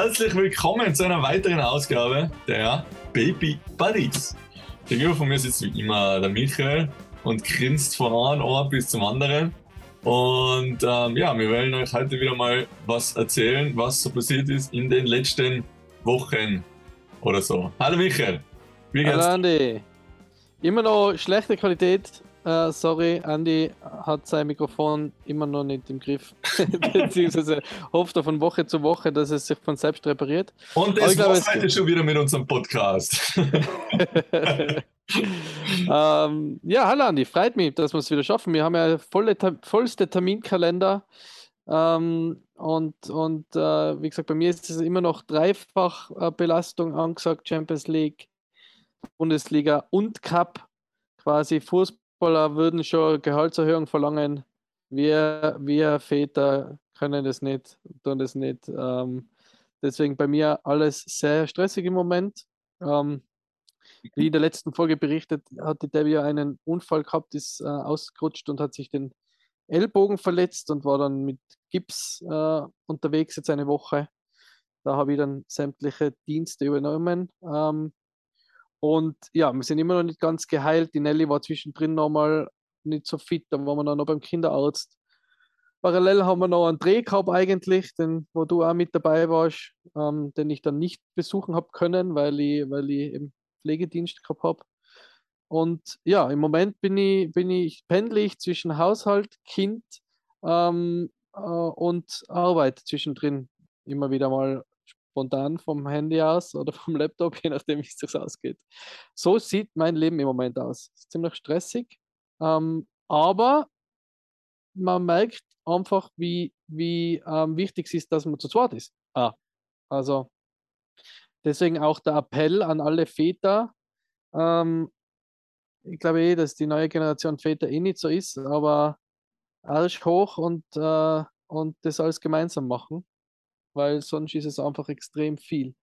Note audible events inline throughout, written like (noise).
Herzlich willkommen zu einer weiteren Ausgabe der Baby Buddies. Gegenüber von mir sitzt wie immer der Michael und grinst von einem Ohr bis zum anderen. Und ähm, ja, wir wollen euch heute wieder mal was erzählen, was so passiert ist in den letzten Wochen oder so. Hallo Michael, wie geht's? Hallo Andi. Immer noch schlechte Qualität Uh, sorry, Andy hat sein Mikrofon immer noch nicht im Griff. (laughs) Beziehungsweise hofft er von Woche zu Woche, dass es sich von selbst repariert. Und das glaube, war's heute schon wieder mit unserem Podcast. (laughs) ähm, ja, hallo Andi, freut mich, dass wir es wieder schaffen. Wir haben ja volle, vollste Terminkalender. Ähm, und und äh, wie gesagt, bei mir ist es immer noch dreifach äh, Belastung angesagt: Champions League, Bundesliga und Cup. Quasi Fußball Fußballer würden schon Gehaltserhöhung verlangen. Wir, wir Väter können das nicht, tun das nicht. Ähm, deswegen bei mir alles sehr stressig im Moment. Ähm, wie in der letzten Folge berichtet, hatte Debbie einen Unfall gehabt, ist äh, ausgerutscht und hat sich den Ellbogen verletzt und war dann mit Gips äh, unterwegs jetzt eine Woche. Da habe ich dann sämtliche Dienste übernommen. Ähm, und ja, wir sind immer noch nicht ganz geheilt. Die Nelly war zwischendrin nochmal nicht so fit, da waren wir dann noch beim Kinderarzt. Parallel haben wir noch einen Dreh gehabt eigentlich, den, wo du auch mit dabei warst, ähm, den ich dann nicht besuchen habe können, weil ich, weil ich im Pflegedienst gehabt habe. Und ja, im Moment bin ich, bin ich pendlich zwischen Haushalt, Kind ähm, äh, und Arbeit zwischendrin immer wieder mal spontan vom Handy aus oder vom Laptop, je nachdem, wie es sich ausgeht. So sieht mein Leben im Moment aus. Ist ziemlich stressig, ähm, aber man merkt einfach, wie, wie ähm, wichtig es ist, dass man zu zweit ist. Ah, also deswegen auch der Appell an alle Väter. Ähm, ich glaube eh, dass die neue Generation Väter eh nicht so ist, aber Arsch hoch und, äh, und das alles gemeinsam machen weil sonst ist es einfach extrem viel.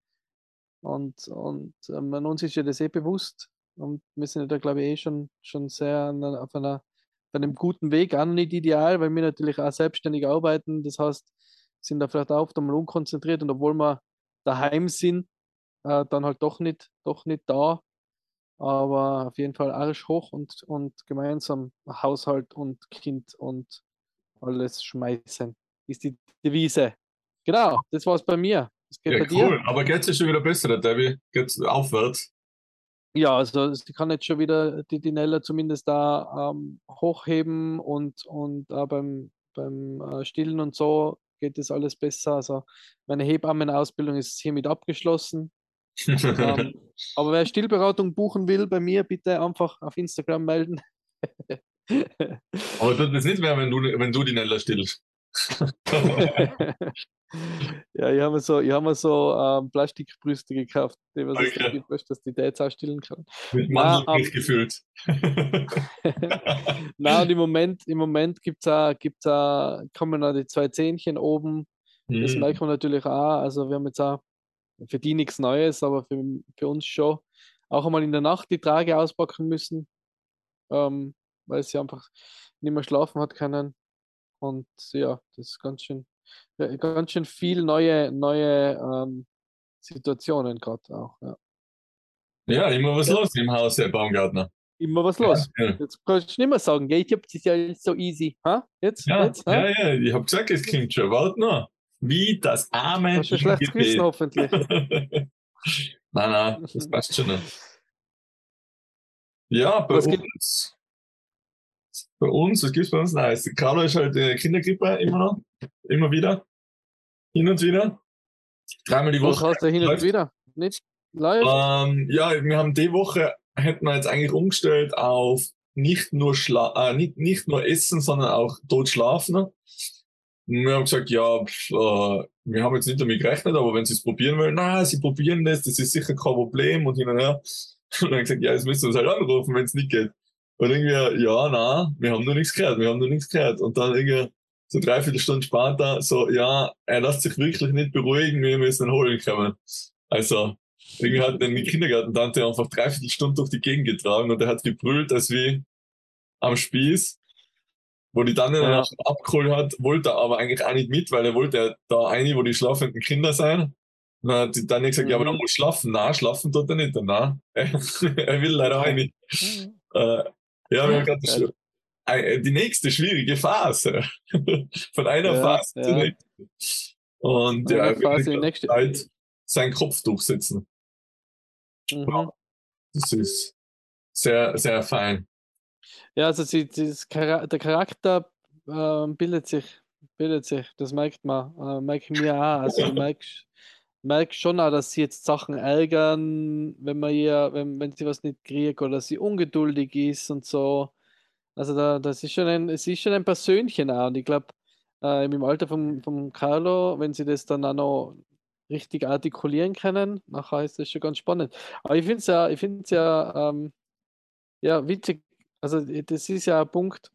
Und, und ähm, uns ist ja das eh bewusst und wir sind ja da, glaube ich, eh schon, schon sehr auf, einer, auf einem guten Weg, auch nicht ideal, weil wir natürlich auch selbstständig arbeiten. Das heißt, sind da vielleicht auch einmal unkonzentriert und obwohl wir daheim sind, äh, dann halt doch nicht, doch nicht da. Aber auf jeden Fall Arsch hoch und, und gemeinsam Haushalt und Kind und alles schmeißen ist die Devise. Genau, das war es bei mir. Das geht ja, bei cool. dir. Aber geht es schon wieder besser, Debbie? Geht es aufwärts? Ja, also sie kann jetzt schon wieder die Dinella zumindest da ähm, hochheben und, und äh, beim, beim äh, Stillen und so geht es alles besser. Also meine Hebammenausbildung ist hiermit abgeschlossen. ähm, (laughs) aber wer Stillberatung buchen will, bei mir bitte einfach auf Instagram melden. aber das ist nicht mehr, wenn du, wenn du die Nella stillst. Ja, ich habe mir so, ich hab mir so ähm, Plastikbrüste gekauft, die was okay. es gibt, weißt, dass die da jetzt ausstellen kann. Mit Mandelmilch ähm, gefüllt. (laughs) Nein, und im Moment, im Moment gibt's auch, gibt's auch, kommen noch die zwei Zähnchen oben. Mhm. Das merkt man natürlich auch. Also wir haben jetzt auch für die nichts Neues, aber für, für uns schon auch einmal in der Nacht die Trage auspacken müssen, ähm, weil sie einfach nicht mehr schlafen hat können. Und ja, das ist ganz schön, ganz schön viel neue, neue ähm, Situationen gerade auch. Ja. ja, immer was ja. los im Haus, Herr Baumgartner. Immer was los. Ja, Jetzt kannst du nicht mehr sagen, ich habe das ja so easy. Ha? Jetzt, ja, jetzt, ha? ja, ja, ich habe gesagt, es klingt schon. Warte noch. Wie das arme. Hast du schlechtes Gewissen hoffentlich. (laughs) nein, nein, das passt schon. Nicht. (laughs) Ja, bei was uns bei uns, was gibt es bei uns? Nein, Carlo ist halt äh, Kindergrippe immer noch, immer wieder, hin und wieder. Dreimal die Woche. Was heißt der hin und wieder? Nicht live? Ähm, ja, wir haben die Woche, hätten wir jetzt eigentlich umgestellt auf nicht nur, Schla äh, nicht, nicht nur Essen, sondern auch tot schlafen. wir haben gesagt, ja, pf, äh, wir haben jetzt nicht damit gerechnet, aber wenn sie es probieren wollen, na, sie probieren das, das ist sicher kein Problem und hin und her. (laughs) Und dann haben wir gesagt, ja, jetzt müssen wir uns halt anrufen, wenn es nicht geht. Und irgendwie, ja, na, wir haben noch nichts gehört, wir haben noch nichts gehört. Und dann irgendwie so dreiviertel Stunden später, so, ja, er lässt sich wirklich nicht beruhigen, wir müssen ihn holen kommen. Also, irgendwie hat dann die Kindergartentante einfach dreiviertel Stunden durch die Gegend getragen und er hat gebrüllt, als wie am Spieß. wo die dann Ja. abgeholt hat, wollte er aber eigentlich auch nicht mit, weil er wollte da eine, wo die schlafenden Kinder sein. Dann hat die Tanja gesagt, ja, aber Mhm. dann muss schlafen. Nein, schlafen tut er nicht. Nein, (laughs) er will leider auch nicht. Äh, ja, wir haben gerade Ja. äh, die nächste schwierige Phase. (laughs) Von einer Ja, Phase zur ja. nächsten. Und Eine ja, er nächste. Zeit seinen Kopf durchsetzen. Mhm. Das ist sehr, sehr fein. Ja, also sie, dieses Chara der Charakter ähm, bildet sich, bildet sich, das merkt man, äh, merken wir auch. Also merkst, merkst schon auch, dass sie jetzt Sachen ärgern, wenn man ihr, wenn, wenn sie was nicht kriegt oder dass sie ungeduldig ist und so. Also da, das ist schon ein, es ist schon ein Persönchen auch. Und ich glaube, äh, im Alter von, von Carlo, wenn sie das dann auch noch richtig artikulieren können, nachher ist das schon ganz spannend. Aber ich finde es ja, ich finde es ja, ähm, ja, witzig. Also, das ist ja ein Punkt,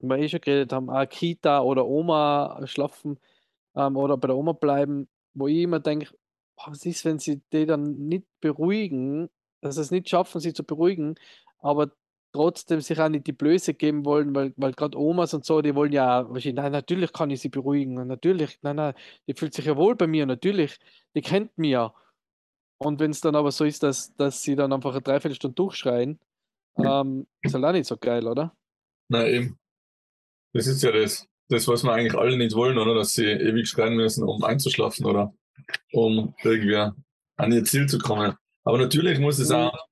den wir eh schon geredet haben, auch Kita oder Oma schlafen ähm, oder bei der Oma bleiben, wo ich immer denke, was ist, wenn sie die dann nicht beruhigen, dass sie es nicht schaffen, sie zu beruhigen, aber trotzdem sich auch nicht die Blöße geben wollen, weil, weil gerade Omas und so, die wollen ja, nein, natürlich kann ich sie beruhigen, natürlich, nein, nein, die fühlt sich ja wohl bei mir, natürlich, die kennt mich ja. Und wenn es dann aber so ist, dass, dass sie dann einfach eine Dreiviertelstunde durchschreien, ähm, ist halt auch nicht so geil, oder? Na eben. Das ist ja das. Das, was wir eigentlich alle nicht wollen, oder? Dass sie ewig schreien müssen, um einzuschlafen oder um irgendwie an ihr Ziel zu kommen. Aber natürlich muss es Mhm. auch,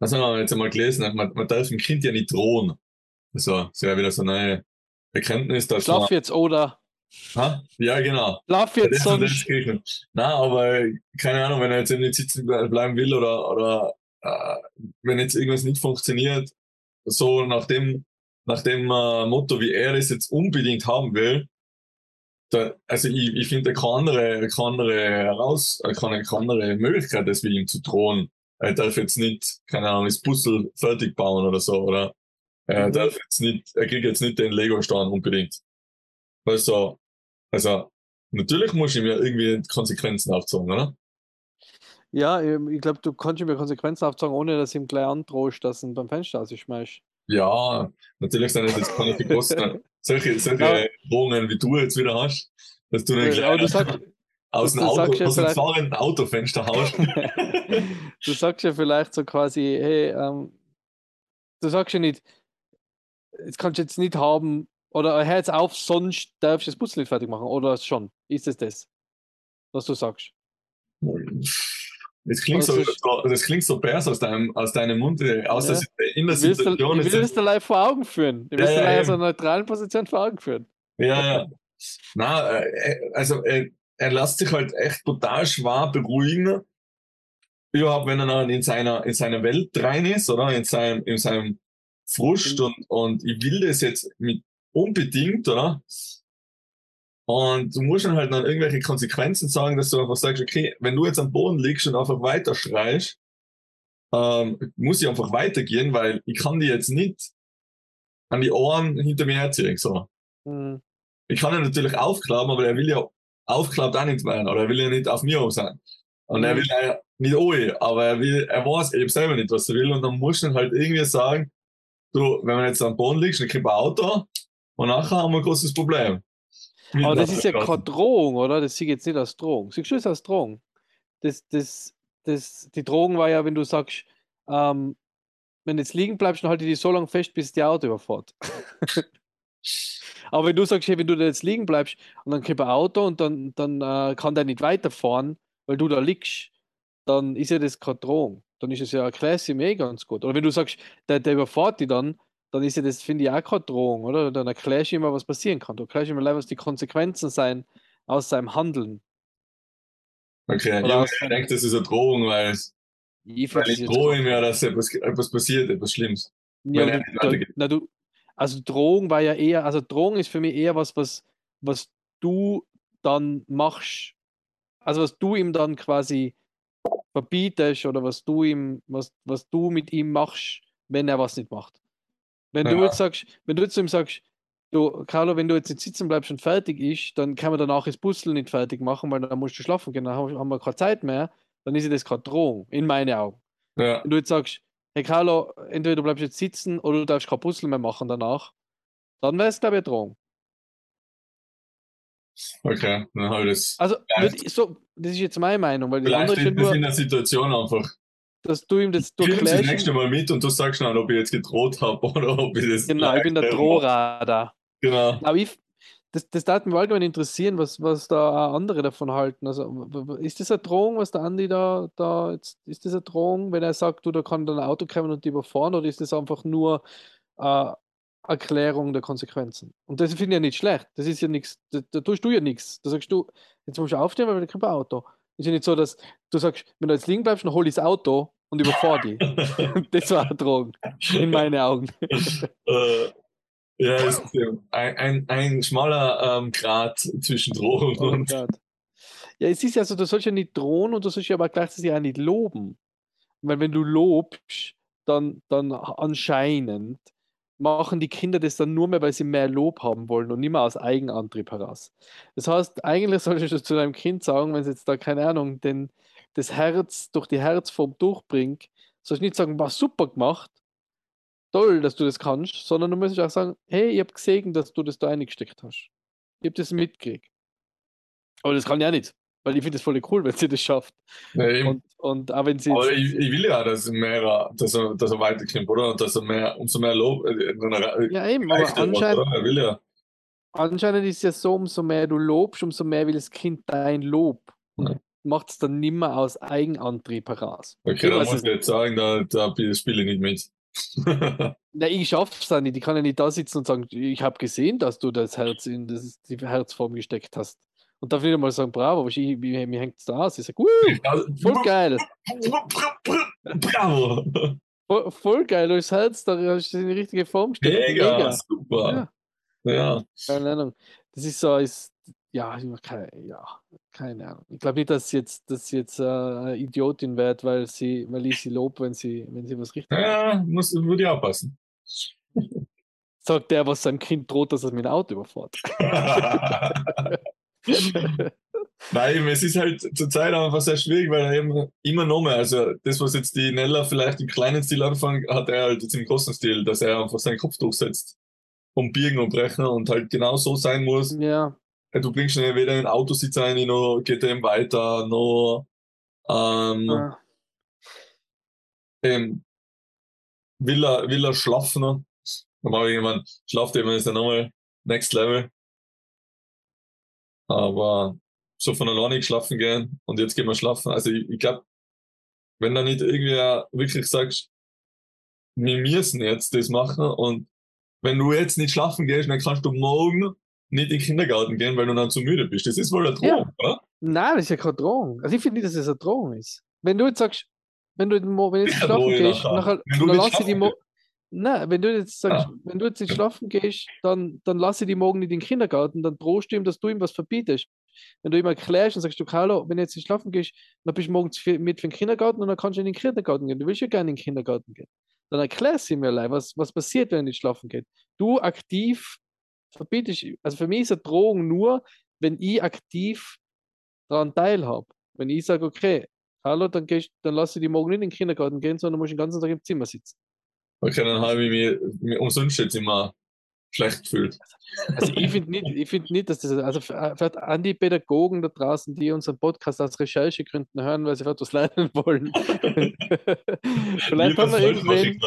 das haben wir jetzt einmal gelesen, man, man darf dem Kind ja nicht drohen. Also, das ist ja wieder so eine neue Erkenntnis, dass Schlaf jetzt oder man, ha? ja, genau. schlaf jetzt sonst. Na, aber keine Ahnung, wenn er jetzt eben nicht sitzen ble- bleiben will oder, oder äh, wenn jetzt irgendwas nicht funktioniert, so nach dem, nach dem äh, Motto, wie er es jetzt unbedingt haben will, da, also ich, ich finde keine andere, keine andere heraus, keine, keine andere Möglichkeit, das wie ihm zu drohen. Er darf jetzt nicht, keine Ahnung, das Puzzle fertig bauen oder so, oder er Mhm. darf jetzt nicht, er kriegt jetzt nicht den Lego-Stein unbedingt. Also, also, natürlich muss ich mir irgendwie Konsequenzen aufzeigen, oder? Ja, ähm, ich glaube, du kannst ihm ja Konsequenzen aufzeigen, ohne dass du ihm gleich androhst, dass du ihn beim Fenster rausschmeißt. Ja, natürlich sind das jetzt keine die großen, solche, solche Ja. Drohungen, wie du jetzt wieder hast, dass du Aber du, gleich sag, aus dem Auto, ja aus dem fahrenden Autofenster haust. (laughs) du sagst ja vielleicht so quasi, hey, ähm, du sagst ja nicht, jetzt kannst du jetzt nicht haben, oder hör jetzt auf, sonst darfst du das nicht fertig machen, oder schon? Ist es das, was du sagst? Das klingt, so, das klingt so bers aus deinem, aus deinem Mund, äh, aus Ja. der, in der Situation. ich ist will es dir live vor Augen führen. Ich will Ja, es dir ja, live aus einer neutralen Position vor Augen führen. Ja, ja. Na, äh, also er, er lässt sich halt echt total schwer beruhigen. Überhaupt, wenn er dann in seiner, in seiner Welt rein ist, oder? In seinem, in seinem Frust Mhm. und, und ich will das jetzt mit unbedingt, oder? Und du musst dann halt dann irgendwelche Konsequenzen sagen, dass du einfach sagst, okay, wenn du jetzt am Boden liegst und einfach weiter schreist, ähm, muss ich einfach weitergehen, weil ich kann die jetzt nicht an die Ohren hinter mir herziehen, so Hm. ich kann ihn natürlich aufklappen, aber er will ja aufklappt auch nicht werden, oder er will ja nicht auf mir auf sein. Und er Mhm. will ja nicht alle, aber er will, er weiß eben selber nicht, was er will, und dann muss du halt irgendwie sagen, du, wenn man jetzt am Boden liegt, dann kriegt man ein Auto, und nachher haben wir ein großes Problem. Aber das ist ja keine Drohung, oder? Das ich jetzt nicht als Drohung. Siehst du es als Drohung? Das, das, das, die Drohung war ja, wenn du sagst, ähm, wenn du jetzt liegen bleibst, dann halte ich dich so lange fest, bis die Auto überfährt. (laughs) Aber wenn du sagst, hey, wenn du da jetzt liegen bleibst und dann kriegt ein Auto und dann, dann äh, kann der nicht weiterfahren, weil du da liegst, dann ist ja das keine Drohung. Dann ist es ja erklärst ihm eh ganz gut. Oder wenn du sagst, der, der überfährt die dann, dann ist ja das, finde ich, auch keine Drohung, oder? Dann erklärst du ihm mal, was passieren kann. Du erklärst ihm mal, was die Konsequenzen sein aus seinem Handeln. Okay, Oder ich denke, das ist eine Drohung, weil, es- Ich weil ich drohe ihm ja, dass etwas, etwas passiert, etwas Schlimmes. Ja, du, da, na, du, also Drohung war ja eher, also Drohung ist für mich eher was, was, was du dann machst, also was du ihm dann quasi verbietest oder was du ihm, was, was du mit ihm machst, wenn er was nicht macht. Wenn du Ja. jetzt sagst, wenn du jetzt zu ihm sagst, du, Carlo, wenn du jetzt nicht sitzen bleibst und fertig ist, dann kann man danach das Puzzle nicht fertig machen, weil dann musst du schlafen gehen, dann haben wir keine Zeit mehr, dann ist das keine Drohung, in meinen Augen. Ja, Wenn du jetzt sagst, hey Carlo, entweder du bleibst jetzt sitzen oder du darfst kein Puzzle mehr machen danach, dann wäre es, glaube ich, eine Drohung. Okay, dann habe ich das. Also, so, das ist jetzt meine Meinung, weil die Vielleicht andere das nur, in der Situation einfach. Dass du ihm das du Film das nächste Mal mit und du sagst dann, ob ich jetzt gedroht habe (laughs) oder ob ich das. Genau, ich bin der Drohradar. Genau. Aber ich, das, das darf mich allgemein interessieren, was, was da andere davon halten. Also ist das eine Drohung, was der Andi da, da jetzt, ist das eine Drohung, wenn er sagt, du, da kann dann ein Auto kommen und die überfahren, oder ist das einfach nur äh, Erklärung der Konsequenzen? Und das finde ich ja nicht schlecht. Das ist ja nichts, da, da tust du ja nichts. Da sagst du, jetzt musst du aufstehen, weil wir kein Auto. Ist ja nicht so, dass du sagst, wenn du jetzt liegen bleibst, dann hol ich das Auto und überfahr die. (laughs) das war eine Drohung, in meinen Augen. äh, ja, ist ein, ein, ein schmaler ähm, Grad zwischen Drohung Oh und. Gott. Ja, es ist ja so, du sollst ja nicht drohen und du sollst ja aber gleichzeitig auch nicht loben. Weil wenn du lobst, dann, dann anscheinend machen die Kinder das dann nur mehr, weil sie mehr Lob haben wollen und nicht mehr aus Eigenantrieb heraus. Das heißt, eigentlich solltest du zu deinem Kind sagen, wenn es jetzt da, keine Ahnung, den, das Herz durch die Herzform durchbringt, sollst du nicht sagen, war super gemacht, toll, dass du das kannst, sondern du musst auch sagen, hey, ich habe gesehen, dass du das da eingesteckt hast. Ich habe das mitgekriegt. Aber das kann ich auch nicht, weil ich finde das voll cool, wenn sie das schafft. Eben. Und, und auch wenn sie Aber ich, ich will ja, dass er mehr, dass er, dass er weiterkommt, oder? Und dass er mehr, umso mehr Lob, äh, er- ja eben, aber er was, anscheinend? Er will ja. anscheinend ist es ja so, umso mehr du lobst, umso mehr will das Kind dein Lob. Ja. Macht es dann nimmer aus Eigenantrieb heraus. Okay, Ich dann weiß muss es ich jetzt sagen, da, da spiele ich nicht mit. (laughs) Na, ich schaff's dann nicht. Ich kann ja nicht da sitzen und sagen, ich habe gesehen, dass du das Herz in das, die Herzform gesteckt hast. Und darf nicht einmal sagen, bravo, ich, wie, mir hängt es da aus. Ich sage, voll geil, Bravo! (laughs) voll, voll geil, du hast das Herz, da hast du in die richtige Form gesteckt. Mega, super. Ja, Ja. keine Ahnung. Das ist so, ist, ja, keine, ja, keine Ahnung. Ich glaube nicht, dass sie jetzt, dass jetzt äh, eine Idiotin wird, weil sie, weil ich sie lobe, wenn sie, wenn sie was richtig macht. Ja, muss, würde ich aufpassen. (laughs) Sagt der, was seinem Kind droht, dass er mit dem Auto überfährt. (laughs) Nein, es ist halt zurzeit einfach sehr schwierig, weil er eben immer noch mehr, also das, was jetzt die Nella vielleicht im kleinen Stil anfangen, hat er halt jetzt im großen Stil, dass er einfach seinen Kopf durchsetzt. Und biegen und brechen und halt genau so sein muss. ja, Du bringst ihn ja weder in den Autositz rein, noch geht er ihm weiter, noch ähm, ja. ähm, will, er, will er schlafen. Dann mache ich jemand, schlaft eben ist ja nochmal Next Level. Aber so von alleine schlafen gehen und jetzt gehen wir schlafen. Also ich, ich glaube, wenn du nicht irgendwie wirklich sagst, wir müssen jetzt das machen und wenn du jetzt nicht schlafen gehst, dann kannst du morgen nicht in den Kindergarten gehen, weil du dann zu müde bist. Das ist wohl eine Drohung, oder? Nein, das ist ja keine Drohung. Also ich finde nicht, dass es eine Drohung ist. Wenn du jetzt sagst, wenn du, wenn jetzt Ja, schlafen gehst, nachher. dann nicht lass ich die schlafen Mo Nein, wenn du jetzt sagst, Ah. wenn du jetzt nicht schlafen gehst, dann, dann lass ich die morgen nicht in den Kindergarten, dann drohst du ihm, dass du ihm was verbietest. Wenn du ihm erklärst und sagst, du Carlo, wenn du jetzt nicht schlafen gehst, dann bist du morgens mit für den Kindergarten und dann kannst du in den Kindergarten gehen. Du willst ja gerne in den Kindergarten gehen. Dann erklärst du ihm ja allein, was, was passiert, wenn er nicht schlafen geht. Du aktiv verbietest, also für mich ist eine Drohung nur, wenn ich aktiv daran teilhabe. Wenn ich sage, okay, hallo, dann, gehst, dann lass ich die morgen nicht in den Kindergarten gehen, sondern musst den ganzen Tag im Zimmer sitzen. Okay, dann habe ich mich umsonst jetzt immer schlecht gefühlt. Also ich finde nicht, ich finde nicht, dass das, also vielleicht an die Pädagogen da draußen, die unseren Podcast aus Recherchegründen hören, weil sie etwas lernen wollen. (laughs) vielleicht, haben wir irgendwen,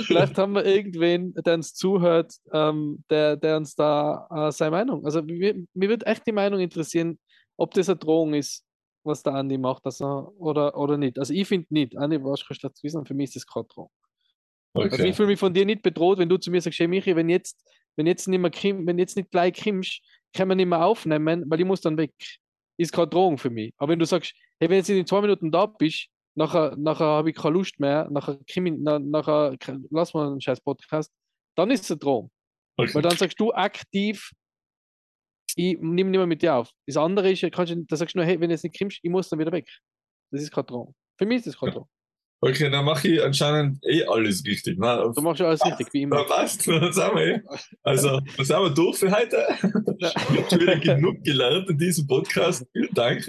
vielleicht haben wir irgendwen, der uns zuhört, ähm, der, der uns da äh, seine Meinung, also mir, mir wird echt die Meinung interessieren, ob das eine Drohung ist, was der Andi macht, also, oder, oder nicht. Also ich finde nicht. Andi, was kannst du dazu wissen? Für mich ist das keine Drohung. Also Okay. ich fühle mich von dir nicht bedroht, wenn du zu mir sagst, hey Michi, wenn jetzt, wenn jetzt nicht mehr kim, wenn jetzt nicht gleich kommst, kann man nicht mehr aufnehmen, weil ich muss dann weg. Ist keine Drohung für mich. Aber wenn du sagst, hey, wenn jetzt in zwei Minuten da bist, nachher, nachher habe ich keine Lust mehr, nachher, komm na, nachher lass mal einen scheiß Podcast, dann ist es eine Drohung. Weil okay. dann sagst du aktiv, ich nehme nicht mehr mit dir auf. Das andere ist, kannst du, da sagst du nur, hey, wenn du jetzt nicht kommst, ich muss dann wieder weg. Das ist keine Drohung. Für mich ist das keine Drohung. Okay, dann mache ich anscheinend eh alles richtig. Na, Du machst ja alles richtig, wie immer. passt, (laughs) dann sind wir eh. Also, dann sind wir durch für heute. Ich habe schon wieder genug gelernt in diesem Podcast. Vielen Dank.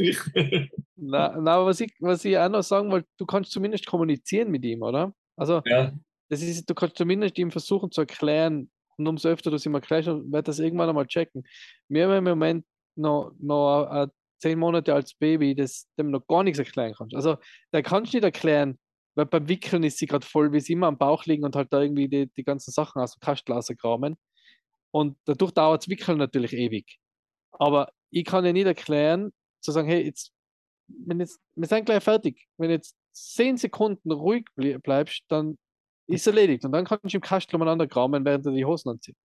Na, na, was ich, was ich auch noch sagen wollte, du kannst zumindest kommunizieren mit ihm, oder? Also, Ja, das ist, du kannst zumindest ihm versuchen zu erklären, Und umso öfter du es ihm erklärst, wird das irgendwann einmal checken. Wir haben im Moment noch, noch zehn Monate als Baby, das dem noch gar nichts erklären kannst. Also, der kannst du nicht erklären, weil beim Wickeln ist sie gerade voll, wie sie immer am Bauch liegen und halt da irgendwie die, die ganzen Sachen aus dem Kastel rauskramen. Und dadurch dauert das Wickeln natürlich ewig. Aber ich kann dir nicht erklären, zu sagen, hey, jetzt, wenn jetzt, wir sind gleich fertig. Wenn jetzt zehn Sekunden ruhig bleibst, dann ist erledigt. Und dann kannst du im Kastel umeinander kramen, während er die Hosen anzieht.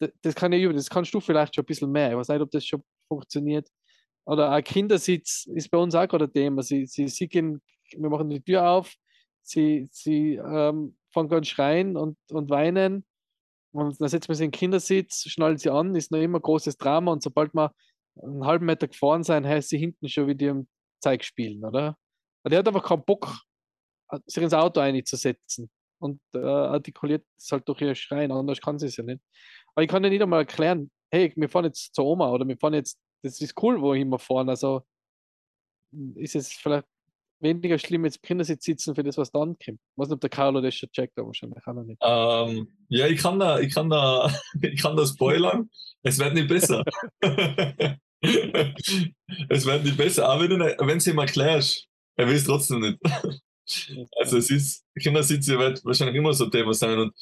Das, das kann ich üben, das kannst du vielleicht schon ein bisschen mehr. Ich weiß nicht, ob das schon funktioniert. Oder ein Kindersitz ist bei uns auch gerade ein Thema. Sie, sie, sie gehen, wir machen die Tür auf, sie, sie ähm, fangen an schreien und, und weinen. Und dann setzen wir sie in den Kindersitz, schnallen sie an, ist noch immer großes Drama. Und sobald wir einen halben Meter gefahren sein, heißt sie hinten schon wie die im Zeig spielen, oder? Der hat einfach keinen Bock, sich ins Auto einzusetzen und äh, artikuliert es halt durch ihr Schreien, anders kann sie es ja nicht. Aber ich kann dir nicht einmal erklären, hey, wir fahren jetzt zur Oma oder wir fahren jetzt, das ist cool, wohin wir fahren. Also ist es vielleicht weniger schlimm, jetzt Kindersitz sitzen für das, was dann kommt. Ich weiß nicht, ob der Carlo das schon checkt, aber wahrscheinlich kann er nicht. Ähm, ja, ich kann da, ich kann da, (laughs) ich kann da spoilern. es wird nicht besser. (laughs) es wird nicht besser, aber wenn du ihm erklärst, er will es trotzdem nicht. (laughs) also es ist, Kindersitze wird wahrscheinlich immer so ein Thema sein und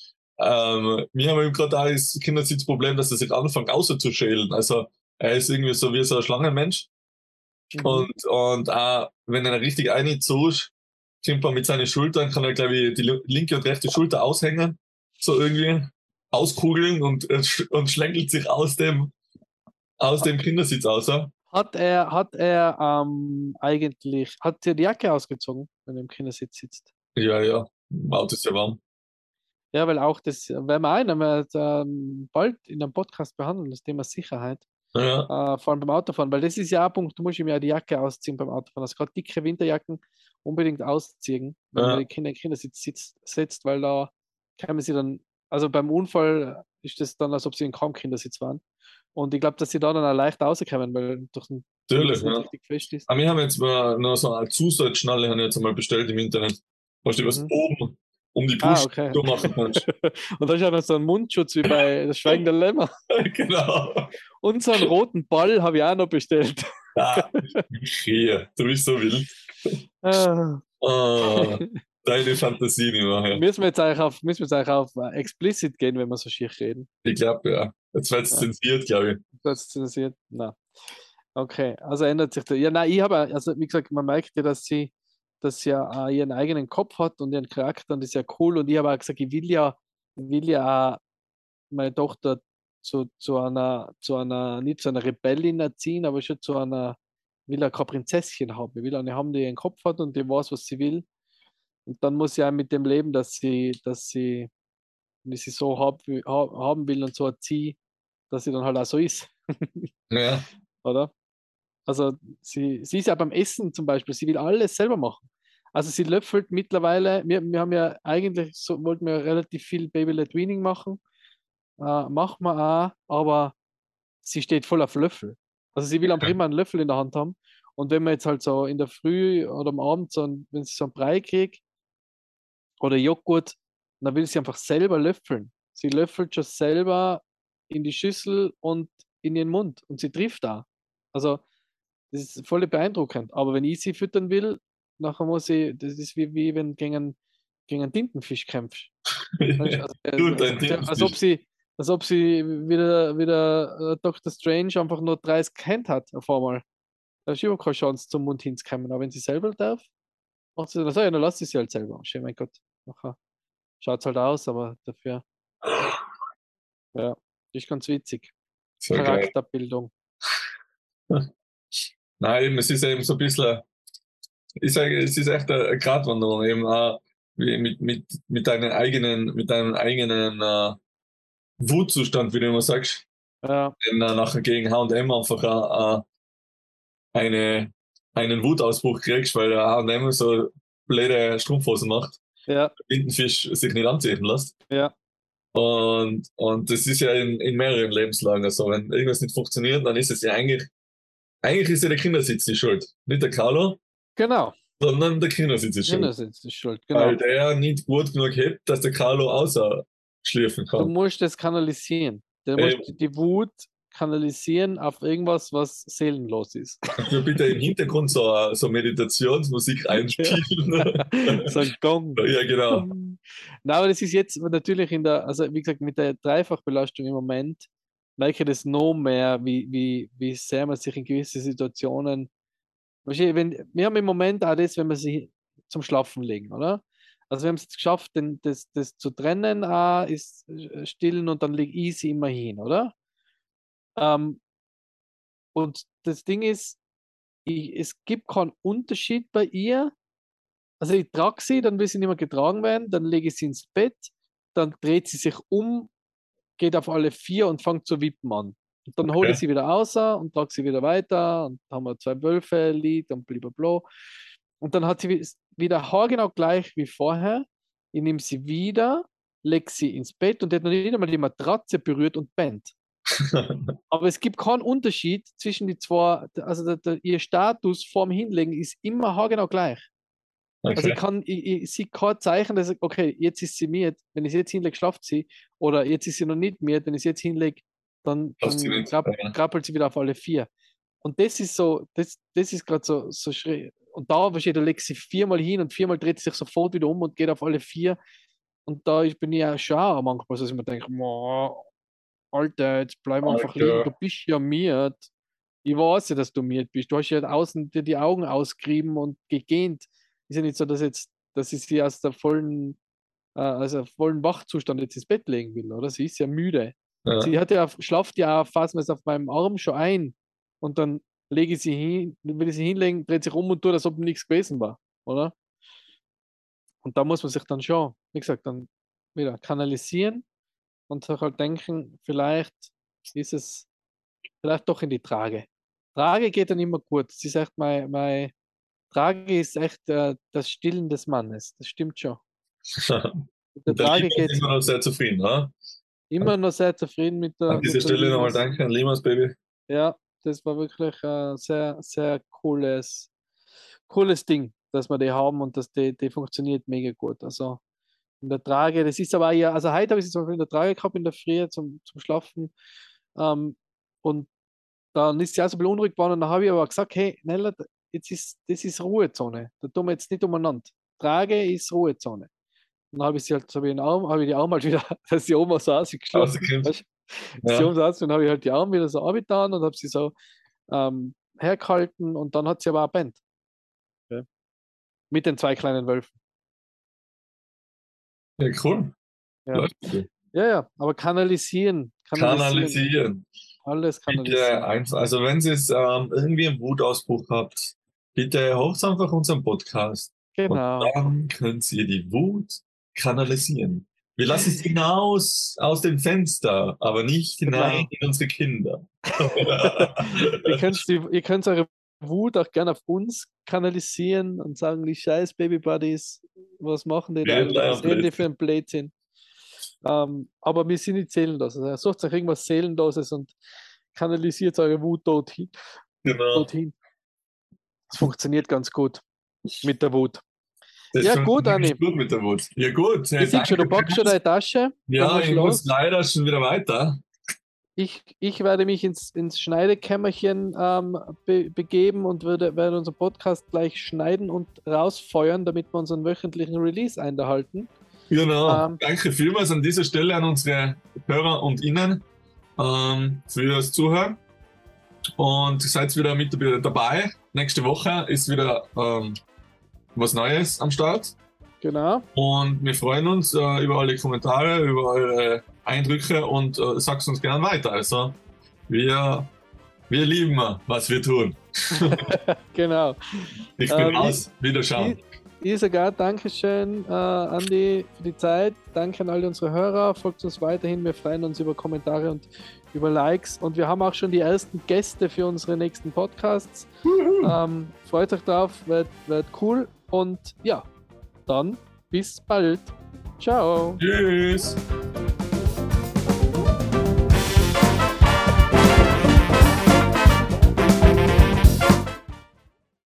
ähm, wir haben eben gerade auch das Kindersitzproblem, dass er sich anfängt auszuschälen. Also er ist irgendwie so wie so ein Schlangenmensch Mhm. Und, und auch, wenn er richtig einzieht, kommt er mit seinen Schultern, kann er, glaube ich, die linke und rechte Schulter aushängen, so irgendwie auskugeln und, und schlängelt sich aus dem, aus dem Kindersitz aus. Hat er, hat er ähm, eigentlich, hat er die Jacke ausgezogen, wenn er im Kindersitz sitzt? Ja, ja, im Auto ist ja warm. Ja, weil auch das werden wir ein, wenn wir ähm, bald in einem Podcast behandeln, das Thema Sicherheit. Ja. Äh, vor allem beim Autofahren, weil das ist ja ein Punkt, du musst ihm ja die Jacke ausziehen beim Autofahren. Also gerade dicke Winterjacken unbedingt ausziehen, wenn ja. man die Kinder in den Kindersitz sitzt, setzt, weil da kann sie dann, also beim Unfall ist das dann, als ob sie in kaum Kindersitz waren. Und ich glaube, dass sie da dann auch leicht rauskommen, weil durch den Natürlich, ja. richtig fest ist. Aber wir haben jetzt mal noch so eine Zusatzschnalle haben jetzt einmal bestellt im Internet. Weißt du, was mhm. oben um die Brust ah, okay. du machen kannst. (laughs) und da ist ja noch so ein Mundschutz wie bei Das Schweigen der Lämmer. (laughs) genau. Und so einen roten Ball habe ich auch noch bestellt. ah, hier, du bist so wild. Ah. Oh, (laughs) deine Fantasie nicht mehr. Müssen wir jetzt eigentlich auf, müssen wir jetzt eigentlich auf uh, explicit gehen, wenn wir so schier reden? Ich glaube, ja. Jetzt wird es ja. zensiert, glaube ich. Jetzt wird es zensiert? Nein. Okay, also ändert sich das. Ja, nein, ich habe, also wie gesagt, man merkt ja, dass sie dass sie ja äh, ihren eigenen Kopf hat und ihren Charakter und das ist ja cool. Und ich habe auch gesagt, ich will ja, will ja auch meine Tochter zu, zu einer, zu einer, nicht zu einer Rebellin erziehen, aber schon zu einer, will ja kein Prinzesschen haben. Ich will eine haben, die ihren Kopf hat und die weiß, was sie will. Und dann muss sie auch mit dem leben, dass sie, dass sie, wie sie so hab, haben will und so erzieht, dass sie dann halt auch so ist. Ja. (laughs) Oder? Also sie, sie ist ja beim Essen zum Beispiel, sie will alles selber machen. Also sie löffelt mittlerweile, wir, wir haben ja eigentlich, so wollten wir relativ viel Baby-led Weaning machen, äh, machen wir auch, aber sie steht voll auf Löffel. Also sie will einfach immer einen Löffel in der Hand haben. Und wenn man jetzt halt so in der Früh oder am Abend, so ein, wenn sie so einen Brei kriegt oder Joghurt, dann will sie einfach selber löffeln. Sie löffelt schon selber in die Schüssel und in ihren Mund und sie trifft da. Also das ist voll beeindruckend. Aber wenn ich sie füttern will, nachher muss ich, das ist wie, wie wenn gegen einen, gegen einen Tintenfisch kämpfst. (laughs) also, äh, als, ob sie, als ob sie wieder, wieder äh, Dr. Strange einfach nur 30 Hände hat auf einmal. Da ist überhaupt keine Chance, zum Mund hinzukommen. Aber wenn sie selber darf, macht sie dann so, ja, dann lass sie sie halt selber. Schön, mein Gott. Nachher schaut es halt aus, aber dafür. (sighs) Ja, ist ganz witzig. So Charakterbildung. (laughs) Nein, es ist eben so ein bisschen, ich sage, es ist echt eine Gratwanderung, eben auch mit, mit, mit deinen eigenen, mit deinem eigenen uh, Wutzustand, wie du immer sagst. Ja. Wenn uh, nachher gegen HM einfach uh, eine, einen Wutausbruch kriegst, weil der HM so blöde Strumpfhosen macht. Ja. Tintenfisch sich nicht anziehen lässt. Ja. Und, und das ist ja in, in mehreren Lebenslagen so. Wenn irgendwas nicht funktioniert, dann ist es ja eigentlich eigentlich ist ja der Kindersitz die Schuld. Nicht der Carlo. Genau. Sondern der Kindersitz ist schuld. Kindersitz ist schuld, genau. Weil der nicht gut genug hebt, dass der Carlo außer schlafen Du kann. musst das kanalisieren. Du Ey. musst die Wut kanalisieren auf irgendwas, was seelenlos ist. Kannst du bitte im Hintergrund so, so Meditationsmusik (laughs) einspielen? so ein Gong. (laughs) ja, genau. Na, aber das ist jetzt natürlich in der, also wie gesagt, mit der Dreifachbelastung im Moment merke das noch mehr, wie, wie, wie sehr man sich in gewisse Situationen, wenn, wir haben im Moment auch das, wenn wir sie zum Schlafen legen, oder? Also wir haben es geschafft, den, das, das zu trennen, auch ist äh, stillen und dann lege ich sie immer hin, oder? Ähm, und das Ding ist, ich, es gibt keinen Unterschied bei ihr. Also ich trage sie, dann will sie nicht mehr getragen werden, dann lege ich sie ins Bett, dann dreht sie sich um, geht auf alle vier und fängt zu wippen an. Und dann hole ich Okay. sie wieder raus und trage sie wieder weiter und haben wir zwei Wölfe liegt und blablabla. Und dann hat sie wi- wieder haargenau gleich wie vorher. Ich nehme sie wieder, lege sie ins Bett und die hat noch nicht einmal die Matratze berührt und pennt. (laughs) Aber es gibt keinen Unterschied zwischen die zwei, also der, der, ihr Status vorm Hinlegen ist immer haargenau gleich. Also Okay. ich kann, ich, ich sehe kein Zeichen, dass ich, okay, jetzt ist sie mir, wenn ich sie jetzt hinlege, schlaft sie, oder jetzt ist sie noch nicht mir, wenn ich sie jetzt hinlege, dann, sie dann nicht, krabb, ja. krabbelt sie wieder auf alle vier. Und das ist so, das, das ist gerade so, so schräg. Und da, verstehe, da legt sie viermal hin und viermal dreht sie sich sofort wieder um und geht auf alle vier. Und da ich bin ich ja schon auch manchmal, dass ich mir denke, "Moah, Alter, jetzt bleib einfach Alter. liegen, du bist ja miert. Ich weiß ja, dass du miert bist. Du hast ja außen dir die Augen ausgerieben und gegähnt. Ist ja nicht so, dass jetzt, dass ich sie aus der vollen, äh, also vollen Wachzustand jetzt ins Bett legen will, oder? Sie ist ja müde. Ja. Sie hat ja, schlaft ja fast auf meinem Arm schon ein und dann lege ich sie hin, will ich sie hinlegen, dreht sich um und tut, als ob nichts gewesen war, oder? Und da muss man sich dann schon, wie gesagt, dann wieder kanalisieren und sich halt denken, vielleicht ist es vielleicht doch in die Trage. Trage geht dann immer gut. Sie sagt, mein, mein Trage ist echt äh, das Stillen des Mannes. Das stimmt schon. Mit der Trage geht immer noch sehr zufrieden, oder? immer noch sehr zufrieden mit der. An dieser Stelle nochmal danke an Limas, Baby. Ja, das war wirklich ein sehr, sehr cooles, cooles Ding, dass wir die haben und dass die, die funktioniert mega gut. Also in der Trage, das ist aber ja, also heute habe ich sie zum Beispiel in der Trage gehabt in der Früh zum, zum Schlafen. Ähm, und dann ist sie auch so ein bisschen unruhig geworden und dann habe ich aber gesagt, hey, Nella, jetzt ist, das ist Ruhezone. Da tun wir jetzt nicht umeinander. Trage ist Ruhezone. Und dann habe ich sie halt, so wie den Arm, habe ich die Arme halt wieder, (laughs) dass sie oben so. Rausgekriegt. Weißt, Ja. sie und habe ich halt die Arme wieder so abgetan und habe sie so ähm, hergehalten und dann hat sie aber auch Band. Ja. Mit den zwei kleinen Wölfen. Ja, cool. Ja. Ja, ja, aber kanalisieren. Kanalisieren. Alles Bitte kanalisieren. einfach, also wenn ihr ähm, irgendwie einen Wutausbruch habt, bitte hört einfach unseren Podcast. Genau. Und dann könnt ihr die Wut kanalisieren. Wir lassen es (laughs) hinaus aus dem Fenster, aber nicht hinein in unsere Kinder. (laughs) ihr, könnt die, ihr könnt eure Wut auch gerne auf uns kanalisieren und sagen, die scheiß Baby Buddies, was machen die da? Was reden die für ein Blödsinn? Ähm, aber wir sind nicht seelenlos. Also sucht euch irgendwas Seelenloses und kanalisiert eure Wut dorthin. genau. dorthin. Das funktioniert ganz gut mit der Wut. Das Ja, gut, Anni. Gut mit der Wut. Ja, gut. Wir sind schon, du packst schon deine Tasche. Ja, ich du muss los. leider schon wieder weiter. Ich, ich werde mich ins, ins Schneidekämmerchen ähm, be begeben und würde, werde unseren Podcast gleich schneiden und rausfeuern, damit wir unseren wöchentlichen Release einhalten. Genau. Ähm, Danke vielmals an dieser Stelle an unsere Hörer und Ihnen ähm, für das Zuhören. Und seid wieder mit dabei. Nächste Woche ist wieder ähm, was Neues am Start. Genau. Und wir freuen uns äh, über alle Kommentare, über eure Eindrücke und äh, sagt uns gerne weiter. Also wir, wir lieben, was wir tun. (laughs) Genau. Ich bin Ähm, aus. Wiederschauen. Ich sogar Dankeschön, äh, Andi, für die Zeit. Danke an alle unsere Hörer. Folgt uns weiterhin. Wir freuen uns über Kommentare und über Likes. Und wir haben auch schon die ersten Gäste für unsere nächsten Podcasts. Ähm, freut euch drauf, wird, wird cool. Und ja, dann bis bald. Ciao. Tschüss.